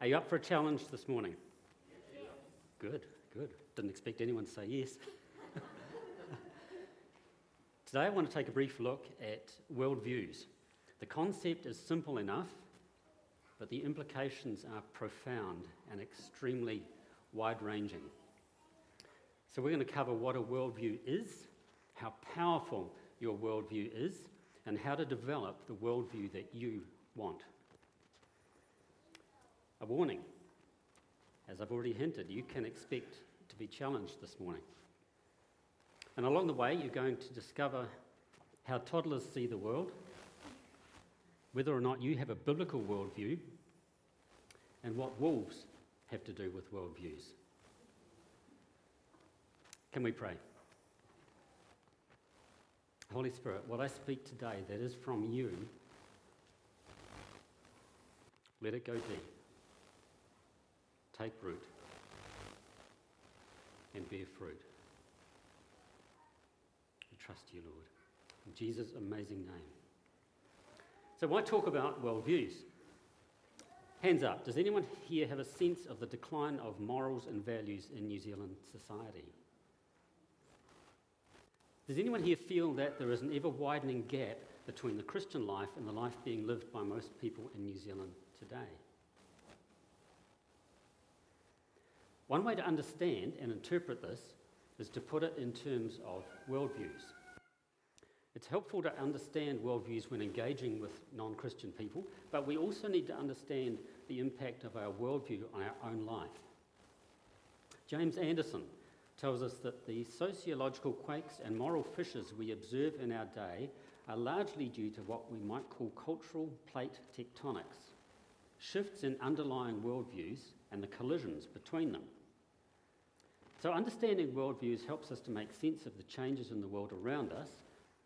Are you up for a challenge this morning? Good, good. Didn't expect anyone to say yes. Today I want to take a brief look at worldviews. The concept is simple enough, but the implications are profound and extremely wide ranging. So, we're going to cover what a worldview is, how powerful your worldview is, and how to develop the worldview that you want. A warning as I've already hinted, you can expect to be challenged this morning. And along the way, you're going to discover how toddlers see the world, whether or not you have a biblical worldview, and what wolves have to do with worldviews. Can we pray? Holy Spirit, what I speak today that is from you, let it go deep take root and bear fruit. We trust you, Lord. In Jesus' amazing name. So, why talk about worldviews? Hands up. Does anyone here have a sense of the decline of morals and values in New Zealand society? Does anyone here feel that there is an ever widening gap between the Christian life and the life being lived by most people in New Zealand today? One way to understand and interpret this is to put it in terms of worldviews. It's helpful to understand worldviews when engaging with non Christian people, but we also need to understand the impact of our worldview on our own life. James Anderson tells us that the sociological quakes and moral fissures we observe in our day are largely due to what we might call cultural plate tectonics, shifts in underlying worldviews and the collisions between them. So, understanding worldviews helps us to make sense of the changes in the world around us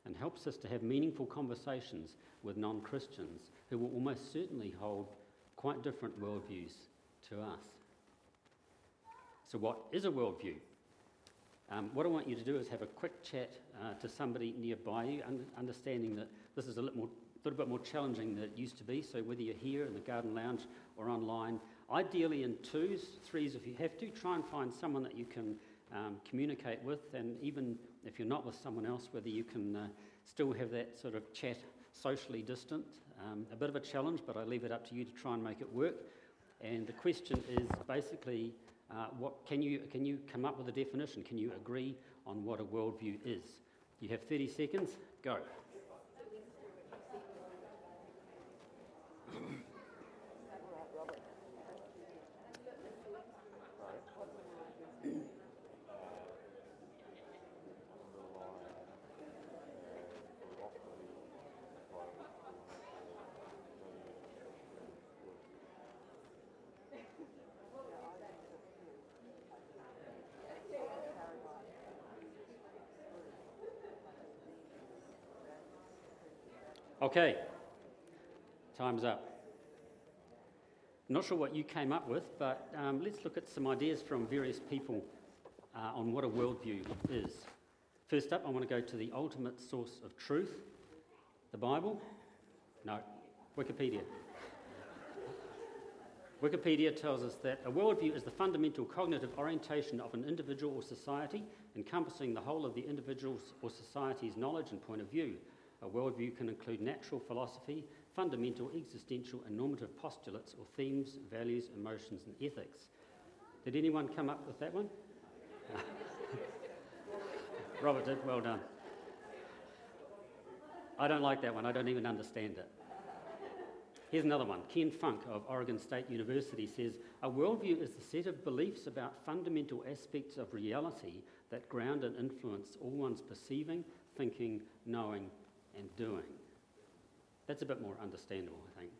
and helps us to have meaningful conversations with non Christians who will almost certainly hold quite different worldviews to us. So, what is a worldview? Um, what I want you to do is have a quick chat uh, to somebody nearby you, un- understanding that this is a little, more, little bit more challenging than it used to be. So, whether you're here in the garden lounge or online, ideally in twos, threes if you have to, try and find someone that you can um, communicate with, and even if you're not with someone else, whether you can uh, still have that sort of chat socially distant. Um, a bit of a challenge, but I leave it up to you to try and make it work. And the question is basically uh, what, can, you, can you come up with a definition? Can you agree on what a worldview is? You have 30 seconds, go. Okay, time's up. Not sure what you came up with, but um, let's look at some ideas from various people uh, on what a worldview is. First up, I want to go to the ultimate source of truth the Bible. No, Wikipedia. Wikipedia tells us that a worldview is the fundamental cognitive orientation of an individual or society, encompassing the whole of the individual's or society's knowledge and point of view. A worldview can include natural philosophy, fundamental existential and normative postulates or themes, values, emotions, and ethics. Did anyone come up with that one? Robert did, well done. I don't like that one, I don't even understand it. Here's another one. Ken Funk of Oregon State University says A worldview is the set of beliefs about fundamental aspects of reality that ground and influence all one's perceiving, thinking, knowing, and doing. That's a bit more understandable, I think.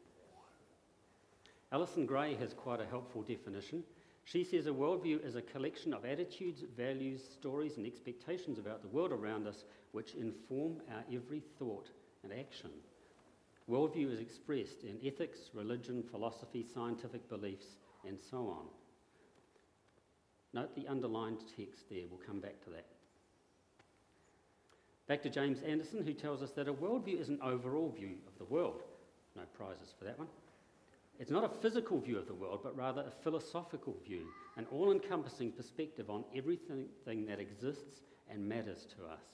Alison Gray has quite a helpful definition. She says a worldview is a collection of attitudes, values, stories, and expectations about the world around us which inform our every thought and action. Worldview is expressed in ethics, religion, philosophy, scientific beliefs, and so on. Note the underlined text there, we'll come back to that. Back to James Anderson, who tells us that a worldview is an overall view of the world. No prizes for that one. It's not a physical view of the world, but rather a philosophical view, an all encompassing perspective on everything that exists and matters to us.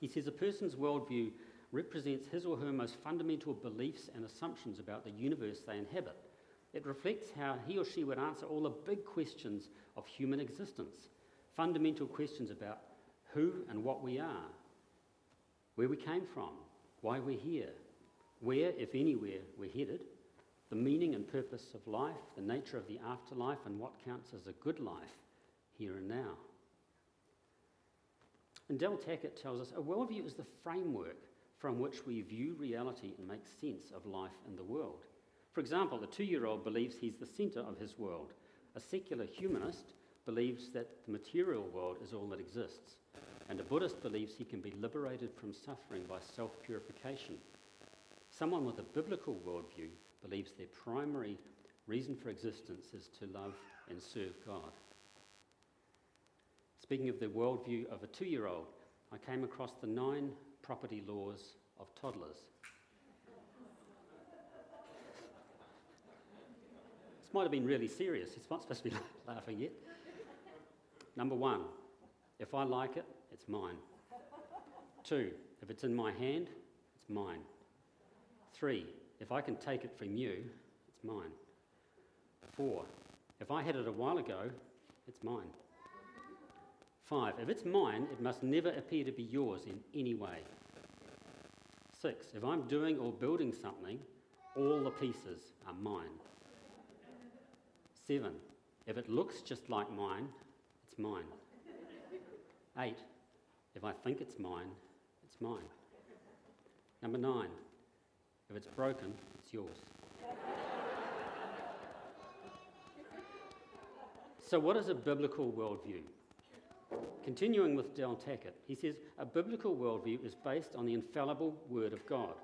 He says a person's worldview represents his or her most fundamental beliefs and assumptions about the universe they inhabit. It reflects how he or she would answer all the big questions of human existence, fundamental questions about who and what we are, where we came from, why we're here, where, if anywhere, we're headed, the meaning and purpose of life, the nature of the afterlife, and what counts as a good life here and now. And Del Tackett tells us a worldview is the framework from which we view reality and make sense of life and the world. For example, a two year old believes he's the centre of his world. A secular humanist believes that the material world is all that exists. And a Buddhist believes he can be liberated from suffering by self purification. Someone with a biblical worldview believes their primary reason for existence is to love and serve God. Speaking of the worldview of a two year old, I came across the nine property laws of toddlers. this might have been really serious. It's not supposed to be laughing yet. Number one, if I like it, it's mine. Two, if it's in my hand, it's mine. Three, if I can take it from you, it's mine. Four, if I had it a while ago, it's mine. Five, if it's mine, it must never appear to be yours in any way. Six, if I'm doing or building something, all the pieces are mine. Seven, if it looks just like mine, mine. Eight, if I think it's mine, it's mine. Number nine, if it's broken, it's yours. so, what is a biblical worldview? Continuing with Del Tackett, he says a biblical worldview is based on the infallible Word of God.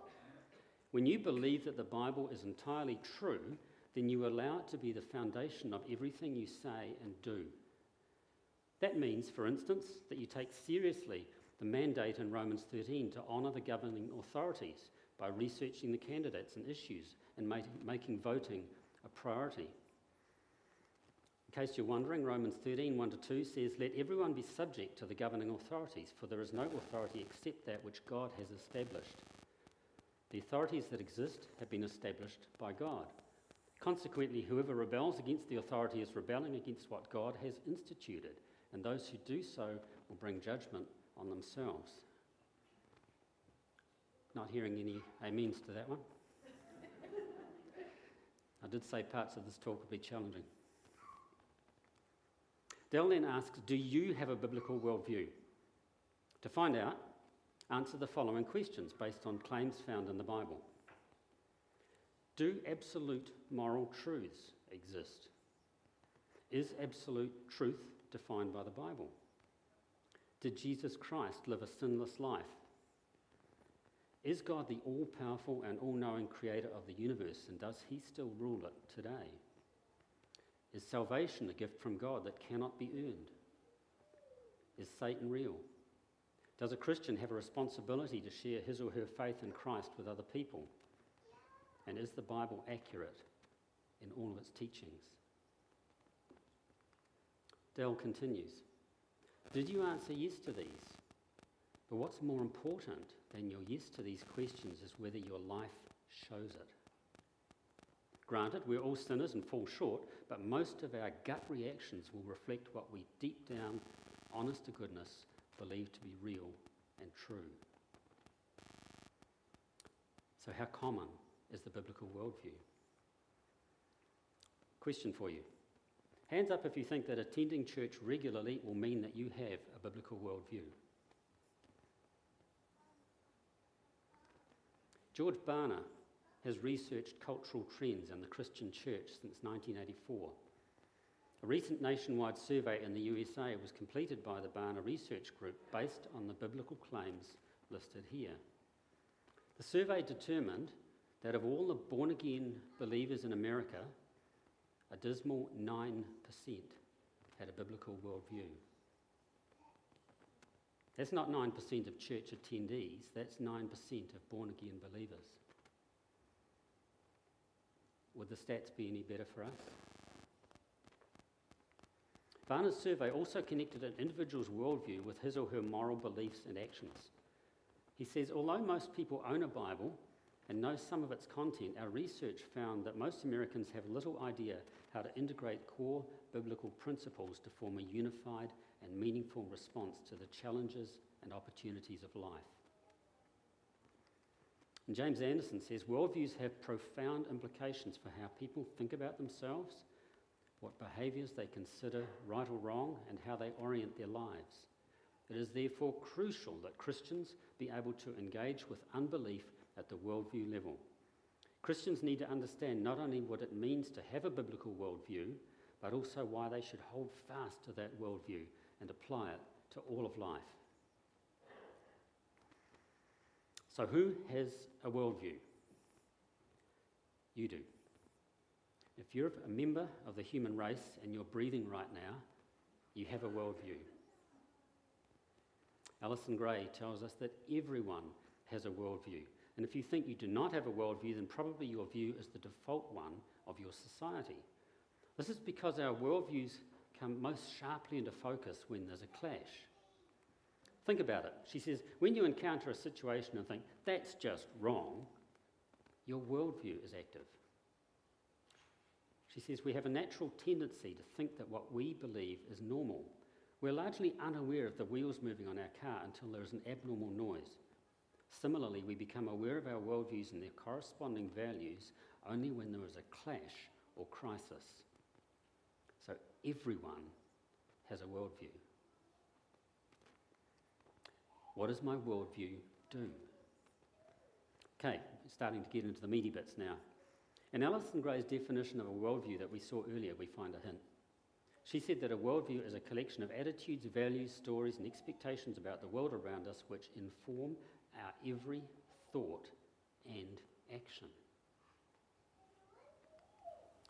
When you believe that the Bible is entirely true, then you allow it to be the foundation of everything you say and do. That means, for instance, that you take seriously the mandate in Romans 13 to honour the governing authorities by researching the candidates and issues and making voting a priority. In case you're wondering, Romans 13, 1 to 2 says, Let everyone be subject to the governing authorities, for there is no authority except that which God has established. The authorities that exist have been established by God. Consequently, whoever rebels against the authority is rebelling against what God has instituted, and those who do so will bring judgment on themselves. Not hearing any amens to that one. I did say parts of this talk would be challenging. Del then asks Do you have a biblical worldview? To find out, answer the following questions based on claims found in the Bible Do absolute moral truths exist? Is absolute truth defined by the Bible? Did Jesus Christ live a sinless life? Is God the all powerful and all knowing creator of the universe, and does he still rule it today? Is salvation a gift from God that cannot be earned? Is Satan real? Does a Christian have a responsibility to share his or her faith in Christ with other people? And is the Bible accurate in all of its teachings? Del continues Did you answer yes to these? But what's more important than your yes to these questions is whether your life shows it. Granted, we're all sinners and fall short, but most of our gut reactions will reflect what we deep down, honest to goodness, believe to be real and true. So, how common is the biblical worldview? Question for you. Hands up if you think that attending church regularly will mean that you have a biblical worldview. George Barna has researched cultural trends in the Christian church since 1984. A recent nationwide survey in the USA was completed by the Barna Research Group based on the biblical claims listed here. The survey determined that of all the born again believers in America, a dismal 9% had a biblical worldview. That's not 9% of church attendees, that's 9% of born again believers. Would the stats be any better for us? Barna's survey also connected an individual's worldview with his or her moral beliefs and actions. He says, although most people own a Bible and know some of its content, our research found that most Americans have little idea how to integrate core biblical principles to form a unified and meaningful response to the challenges and opportunities of life. And James Anderson says worldviews have profound implications for how people think about themselves, what behaviours they consider right or wrong, and how they orient their lives. It is therefore crucial that Christians be able to engage with unbelief at the worldview level. Christians need to understand not only what it means to have a biblical worldview, but also why they should hold fast to that worldview and apply it to all of life. So, who has a worldview? You do. If you're a member of the human race and you're breathing right now, you have a worldview. Alison Gray tells us that everyone has a worldview. And if you think you do not have a worldview, then probably your view is the default one of your society. This is because our worldviews come most sharply into focus when there's a clash. Think about it. She says, when you encounter a situation and think, that's just wrong, your worldview is active. She says, we have a natural tendency to think that what we believe is normal. We're largely unaware of the wheels moving on our car until there is an abnormal noise. Similarly, we become aware of our worldviews and their corresponding values only when there is a clash or crisis. So everyone has a worldview. What does my worldview do? Okay, starting to get into the meaty bits now. In Alison Gray's definition of a worldview that we saw earlier, we find a hint. She said that a worldview is a collection of attitudes, values, stories, and expectations about the world around us which inform our every thought and action.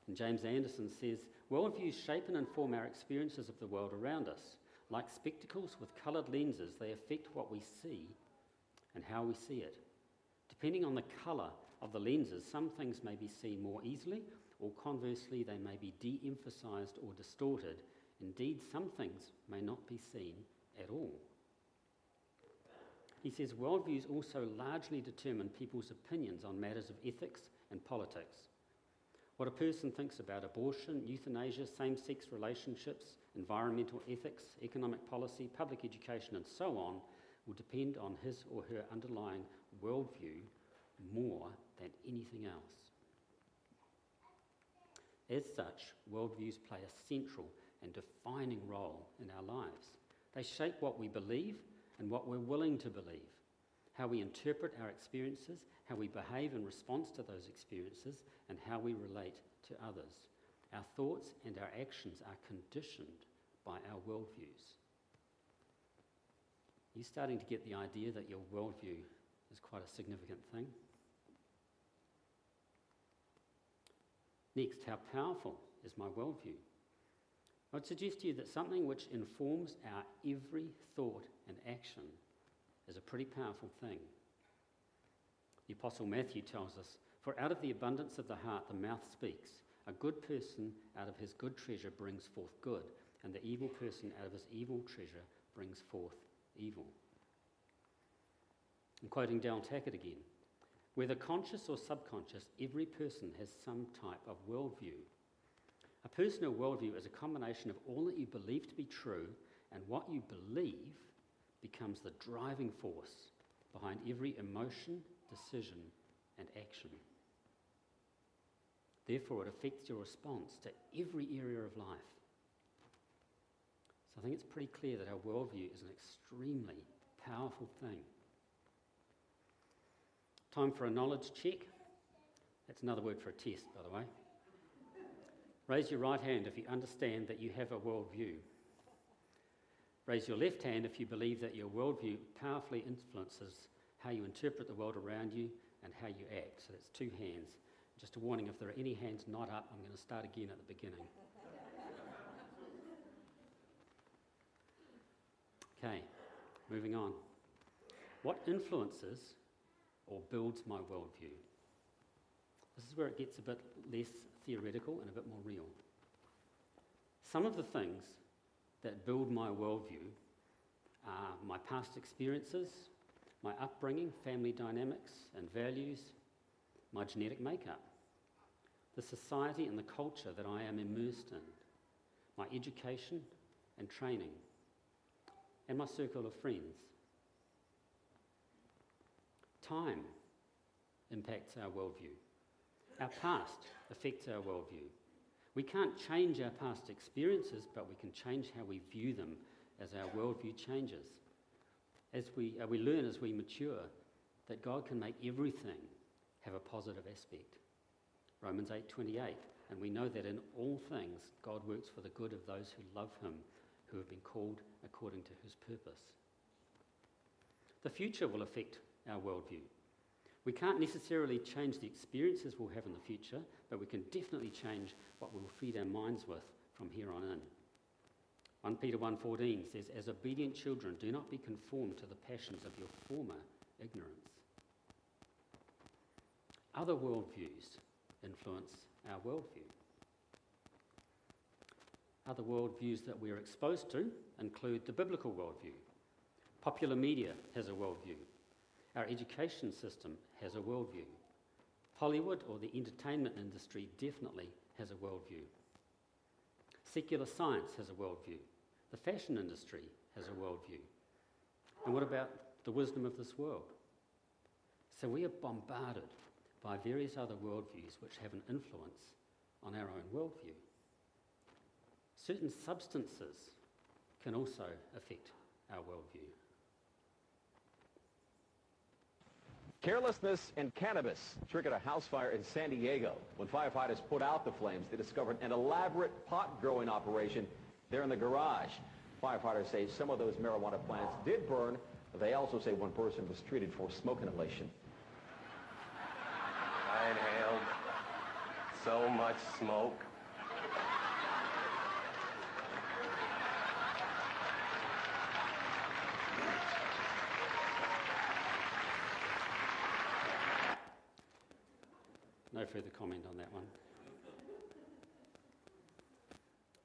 And James Anderson says worldviews shape and inform our experiences of the world around us. Like spectacles with coloured lenses, they affect what we see and how we see it. Depending on the colour of the lenses, some things may be seen more easily, or conversely, they may be de emphasised or distorted. Indeed, some things may not be seen at all. He says worldviews also largely determine people's opinions on matters of ethics and politics. What a person thinks about abortion, euthanasia, same sex relationships, environmental ethics, economic policy, public education, and so on will depend on his or her underlying worldview more than anything else. As such, worldviews play a central and defining role in our lives. They shape what we believe and what we're willing to believe, how we interpret our experiences, how we behave in response to those experiences, and how we relate to others. Our thoughts and our actions are conditioned by our worldviews. Are you starting to get the idea that your worldview is quite a significant thing? Next, how powerful is my worldview? I'd suggest to you that something which informs our every thought and action is a pretty powerful thing. The Apostle Matthew tells us, For out of the abundance of the heart the mouth speaks. A good person out of his good treasure brings forth good, and the evil person out of his evil treasure brings forth evil. I'm quoting Dale Tackett again. Whether conscious or subconscious, every person has some type of worldview. A personal worldview is a combination of all that you believe to be true, and what you believe becomes the driving force behind every emotion, decision, and action. Therefore, it affects your response to every area of life. So I think it's pretty clear that our worldview is an extremely powerful thing. Time for a knowledge check. That's another word for a test, by the way. Raise your right hand if you understand that you have a worldview. Raise your left hand if you believe that your worldview powerfully influences how you interpret the world around you and how you act. So that's two hands. Just a warning if there are any hands not up, I'm going to start again at the beginning. Okay, moving on. What influences or builds my worldview? This is where it gets a bit less theoretical and a bit more real. Some of the things that build my worldview are my past experiences, my upbringing, family dynamics and values, my genetic makeup, the society and the culture that I am immersed in, my education and training, and my circle of friends. Time impacts our worldview. Our past affects our worldview. We can't change our past experiences, but we can change how we view them as our worldview changes. As we, uh, we learn as we mature that God can make everything have a positive aspect. Romans 8:28, and we know that in all things God works for the good of those who love him, who have been called according to his purpose. The future will affect our worldview. We can't necessarily change the experiences we'll have in the future, but we can definitely change what we'll feed our minds with from here on in. 1 Peter 1:14 says, "As obedient children, do not be conformed to the passions of your former ignorance." Other worldviews influence our worldview. Other worldviews that we're exposed to include the biblical worldview. Popular media has a worldview. Our education system has a worldview. Hollywood or the entertainment industry definitely has a worldview. Secular science has a worldview. The fashion industry has a worldview. And what about the wisdom of this world? So we are bombarded by various other worldviews which have an influence on our own worldview. Certain substances can also affect our worldview. Carelessness and cannabis triggered a house fire in San Diego. When firefighters put out the flames, they discovered an elaborate pot growing operation there in the garage. Firefighters say some of those marijuana plants did burn. They also say one person was treated for smoke inhalation. I inhaled so much smoke. Further comment on that one.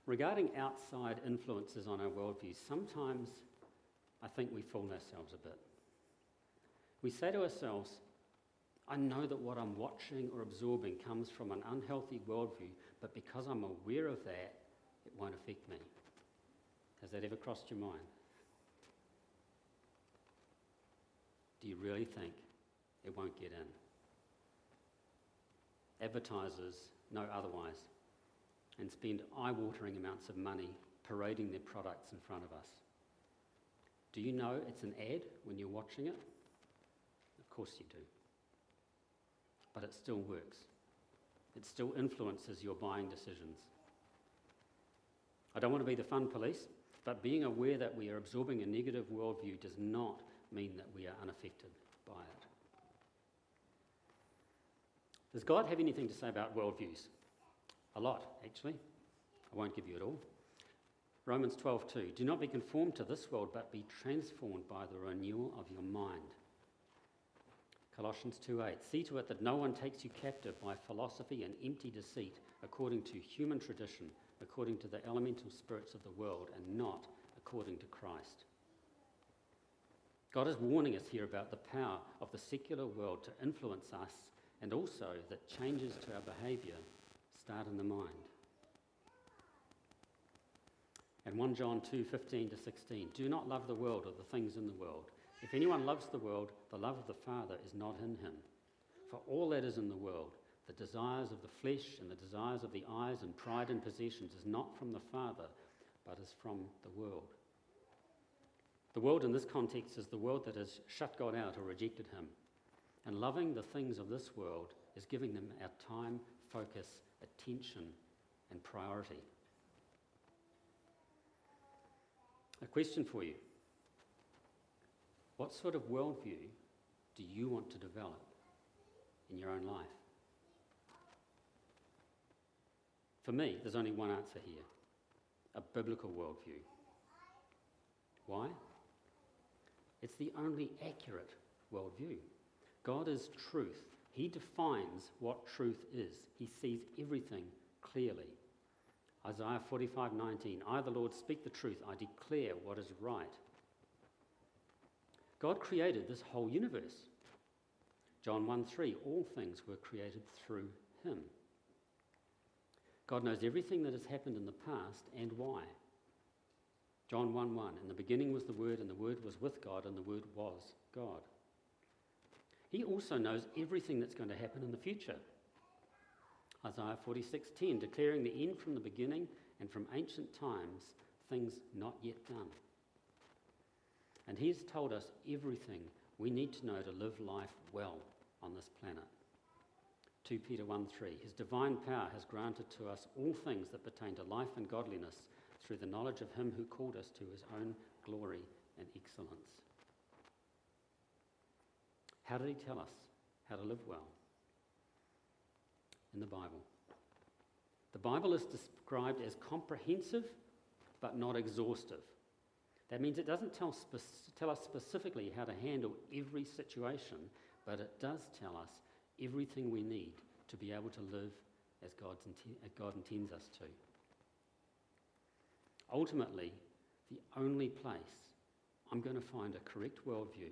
Regarding outside influences on our worldview, sometimes I think we fool ourselves a bit. We say to ourselves, I know that what I'm watching or absorbing comes from an unhealthy worldview, but because I'm aware of that, it won't affect me. Has that ever crossed your mind? Do you really think it won't get in? Advertisers know otherwise and spend eye watering amounts of money parading their products in front of us. Do you know it's an ad when you're watching it? Of course you do. But it still works. It still influences your buying decisions. I don't want to be the fun police, but being aware that we are absorbing a negative worldview does not mean that we are unaffected by it. Does God have anything to say about worldviews? A lot, actually. I won't give you it all. Romans 12:2 Do not be conformed to this world, but be transformed by the renewal of your mind. Colossians 2:8 See to it that no one takes you captive by philosophy and empty deceit, according to human tradition, according to the elemental spirits of the world, and not according to Christ. God is warning us here about the power of the secular world to influence us and also that changes to our behaviour start in the mind. And 1 John 2 15 to 16 Do not love the world or the things in the world. If anyone loves the world, the love of the Father is not in him. For all that is in the world, the desires of the flesh and the desires of the eyes and pride in possessions, is not from the Father, but is from the world. The world in this context is the world that has shut God out or rejected him. And loving the things of this world is giving them our time, focus, attention, and priority. A question for you What sort of worldview do you want to develop in your own life? For me, there's only one answer here a biblical worldview. Why? It's the only accurate worldview. God is truth, He defines what truth is. He sees everything clearly. Isaiah 45:19 I the Lord speak the truth I declare what is right. God created this whole universe. John 1:3 All things were created through him. God knows everything that has happened in the past and why. John 1 1 In the beginning was the Word, and the Word was with God, and the Word was God. He also knows everything that's going to happen in the future. Isaiah 46:10 declaring the end from the beginning and from ancient times things not yet done. And he's told us everything we need to know to live life well on this planet. 2 Peter 1 3. His divine power has granted to us all things that pertain to life and godliness through the knowledge of him who called us to his own glory and excellence. How did he tell us how to live well? In the Bible. The Bible is described as comprehensive but not exhaustive. That means it doesn't tell, spe- tell us specifically how to handle every situation, but it does tell us everything we need to be able to live as, God's as God intends us to. Ultimately, the only place I'm going to find a correct worldview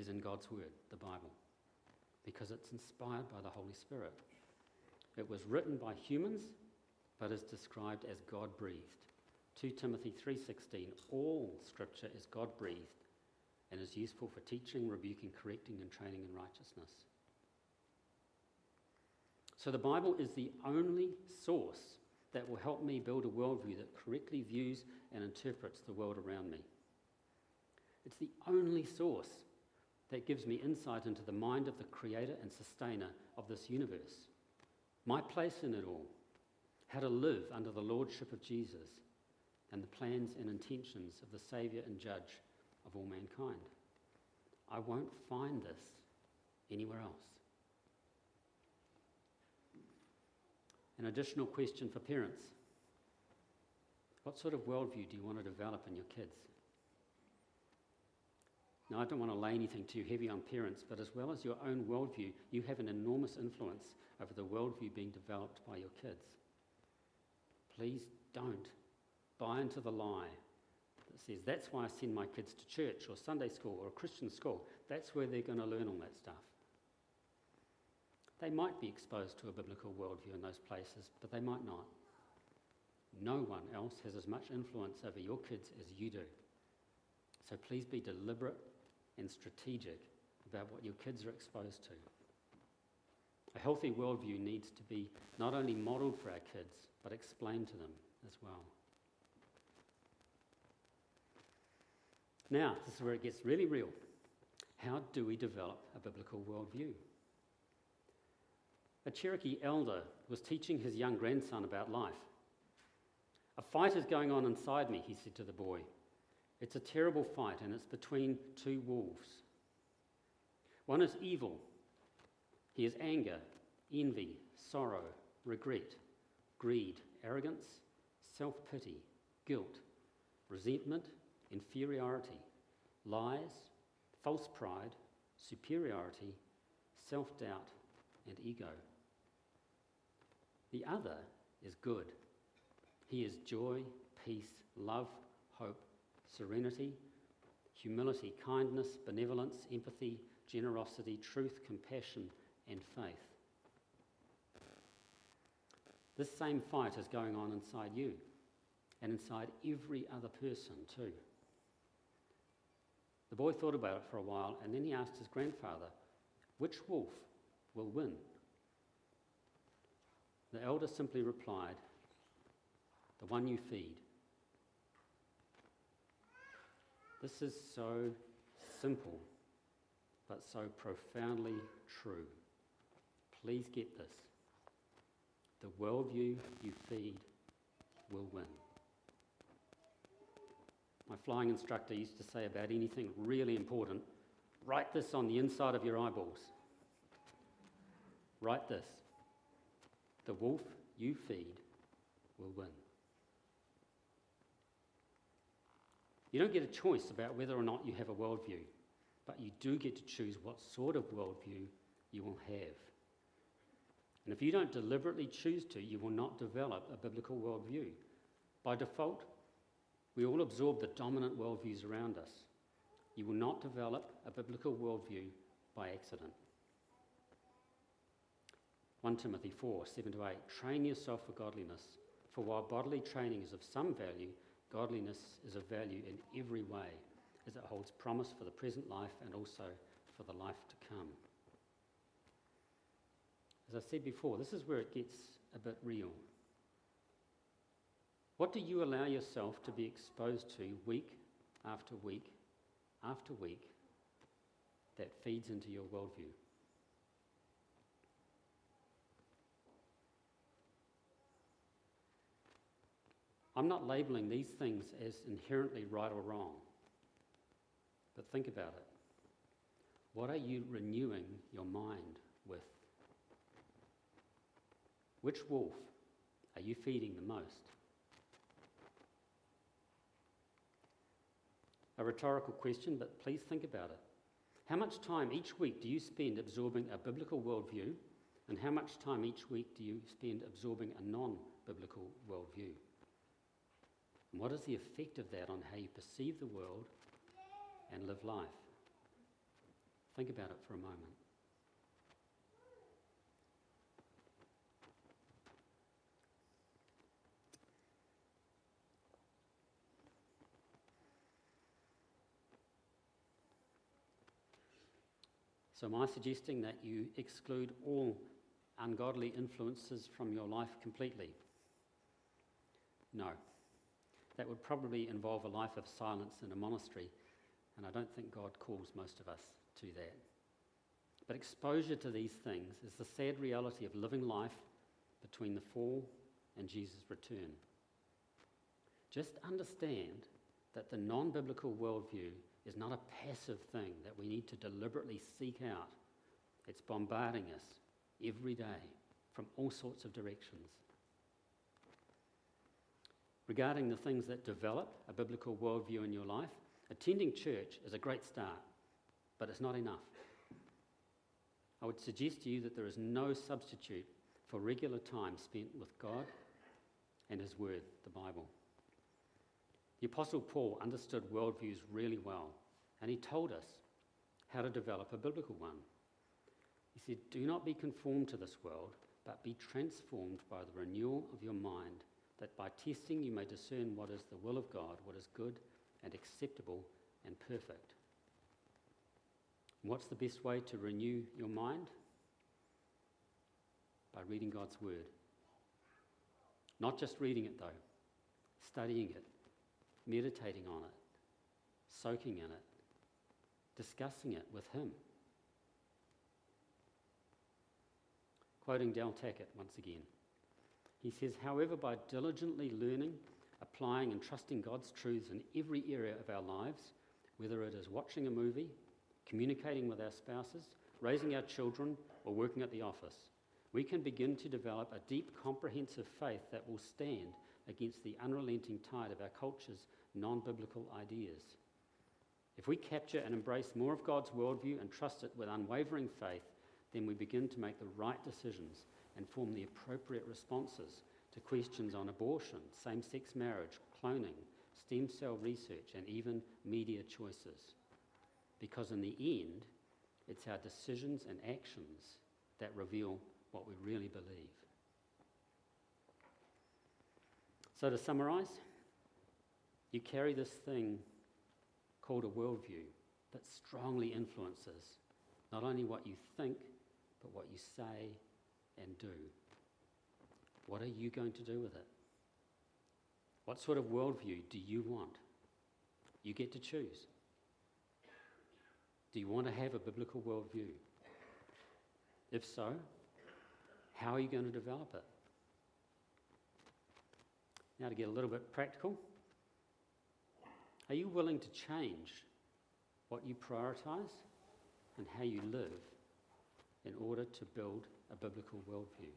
is in God's Word, the Bible, because it's inspired by the Holy Spirit. It was written by humans, but is described as God breathed. 2 Timothy 3:16 All scripture is God breathed and is useful for teaching, rebuking, correcting and training in righteousness. So the Bible is the only source that will help me build a worldview that correctly views and interprets the world around me. It's the only source that gives me insight into the mind of the creator and sustainer of this universe, my place in it all, how to live under the lordship of Jesus, and the plans and intentions of the Saviour and Judge of all mankind. I won't find this anywhere else. An additional question for parents What sort of worldview do you want to develop in your kids? Now, I don't want to lay anything too heavy on parents, but as well as your own worldview, you have an enormous influence over the worldview being developed by your kids. Please don't buy into the lie that says that's why I send my kids to church or Sunday school or a Christian school. That's where they're going to learn all that stuff. They might be exposed to a biblical worldview in those places, but they might not. No one else has as much influence over your kids as you do. So please be deliberate and strategic about what your kids are exposed to. A healthy worldview needs to be not only modelled for our kids, but explained to them as well. Now, this is where it gets really real. How do we develop a biblical worldview? A Cherokee elder was teaching his young grandson about life. A fight is going on inside me, he said to the boy. It's a terrible fight, and it's between two wolves. One is evil. He is anger, envy, sorrow, regret, greed, arrogance, self pity, guilt, resentment, inferiority, lies, false pride, superiority, self doubt, and ego. The other is good. He is joy, peace, love, hope, serenity, humility, kindness, benevolence, empathy, generosity, truth, compassion, and faith. This same fight is going on inside you and inside every other person, too. The boy thought about it for a while and then he asked his grandfather, Which wolf will win? The elder simply replied, The one you feed. This is so simple, but so profoundly true. Please get this. The worldview you feed will win. My flying instructor used to say about anything really important write this on the inside of your eyeballs. Write this The wolf you feed will win. You don't get a choice about whether or not you have a worldview, but you do get to choose what sort of worldview you will have. And if you don't deliberately choose to, you will not develop a biblical worldview. By default, we all absorb the dominant worldviews around us. You will not develop a biblical worldview by accident. 1 Timothy 4 7 to 8 Train yourself for godliness, for while bodily training is of some value, godliness is of value in every way, as it holds promise for the present life and also for the life to come. As I said before, this is where it gets a bit real. What do you allow yourself to be exposed to week after week after week that feeds into your worldview? I'm not labeling these things as inherently right or wrong, but think about it. What are you renewing your mind with? Which wolf are you feeding the most? A rhetorical question, but please think about it. How much time each week do you spend absorbing a biblical worldview, and how much time each week do you spend absorbing a non biblical worldview? What is the effect of that on how you perceive the world and live life? Think about it for a moment. So, am I suggesting that you exclude all ungodly influences from your life completely? No. That would probably involve a life of silence in a monastery, and I don't think God calls most of us to that. But exposure to these things is the sad reality of living life between the fall and Jesus' return. Just understand that the non biblical worldview is not a passive thing that we need to deliberately seek out. It's bombarding us every day from all sorts of directions. Regarding the things that develop a biblical worldview in your life, attending church is a great start, but it's not enough. I would suggest to you that there is no substitute for regular time spent with God and His Word, the Bible. The Apostle Paul understood worldviews really well, and he told us how to develop a biblical one. He said, Do not be conformed to this world, but be transformed by the renewal of your mind, that by testing you may discern what is the will of God, what is good and acceptable and perfect. what's the best way to renew your mind? By reading God's Word. Not just reading it, though, studying it, meditating on it, soaking in it, discussing it with Him. Quoting Del Tackett once again, he says, However, by diligently learning, applying, and trusting God's truths in every area of our lives, whether it is watching a movie, communicating with our spouses, raising our children, or working at the office, we can begin to develop a deep, comprehensive faith that will stand against the unrelenting tide of our culture's non biblical ideas. If we capture and embrace more of God's worldview and trust it with unwavering faith, then we begin to make the right decisions and form the appropriate responses to questions on abortion, same sex marriage, cloning, stem cell research, and even media choices. Because in the end, it's our decisions and actions that reveal what we really believe. So, to summarize, you carry this thing called a worldview that strongly influences not only what you think, but what you say and do. What are you going to do with it? What sort of worldview do you want? You get to choose. Do you want to have a biblical worldview? If so, how are you going to develop it? Now, to get a little bit practical, are you willing to change what you prioritize and how you live in order to build a biblical worldview?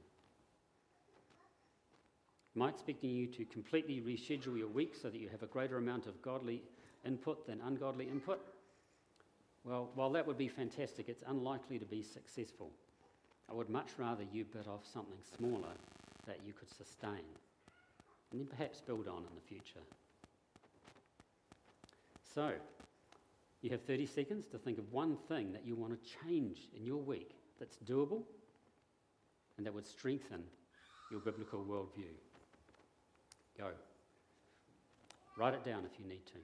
Am I expecting you to completely reschedule your week so that you have a greater amount of godly input than ungodly input? Well, while that would be fantastic, it's unlikely to be successful. I would much rather you bit off something smaller that you could sustain and then perhaps build on in the future. So, you have 30 seconds to think of one thing that you want to change in your week that's doable and that would strengthen your biblical worldview. Go. Write it down if you need to.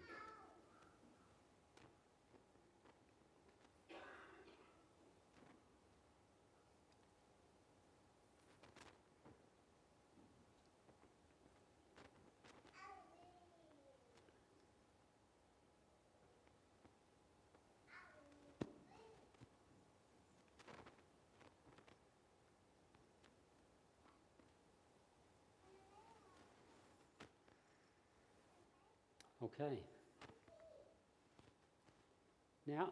Okay. Now,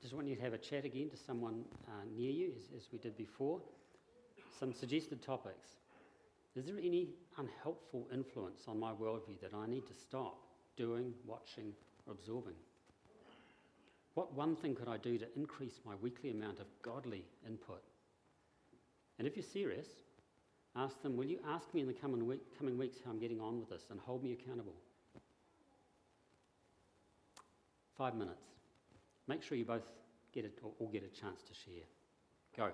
just want you to have a chat again to someone uh, near you, as, as we did before. Some suggested topics. Is there any unhelpful influence on my worldview that I need to stop doing, watching, or absorbing? What one thing could I do to increase my weekly amount of godly input? And if you're serious, ask them, will you ask me in the coming, week, coming weeks how I'm getting on with this and hold me accountable? Five minutes. Make sure you both get it or, get a chance to share. Go.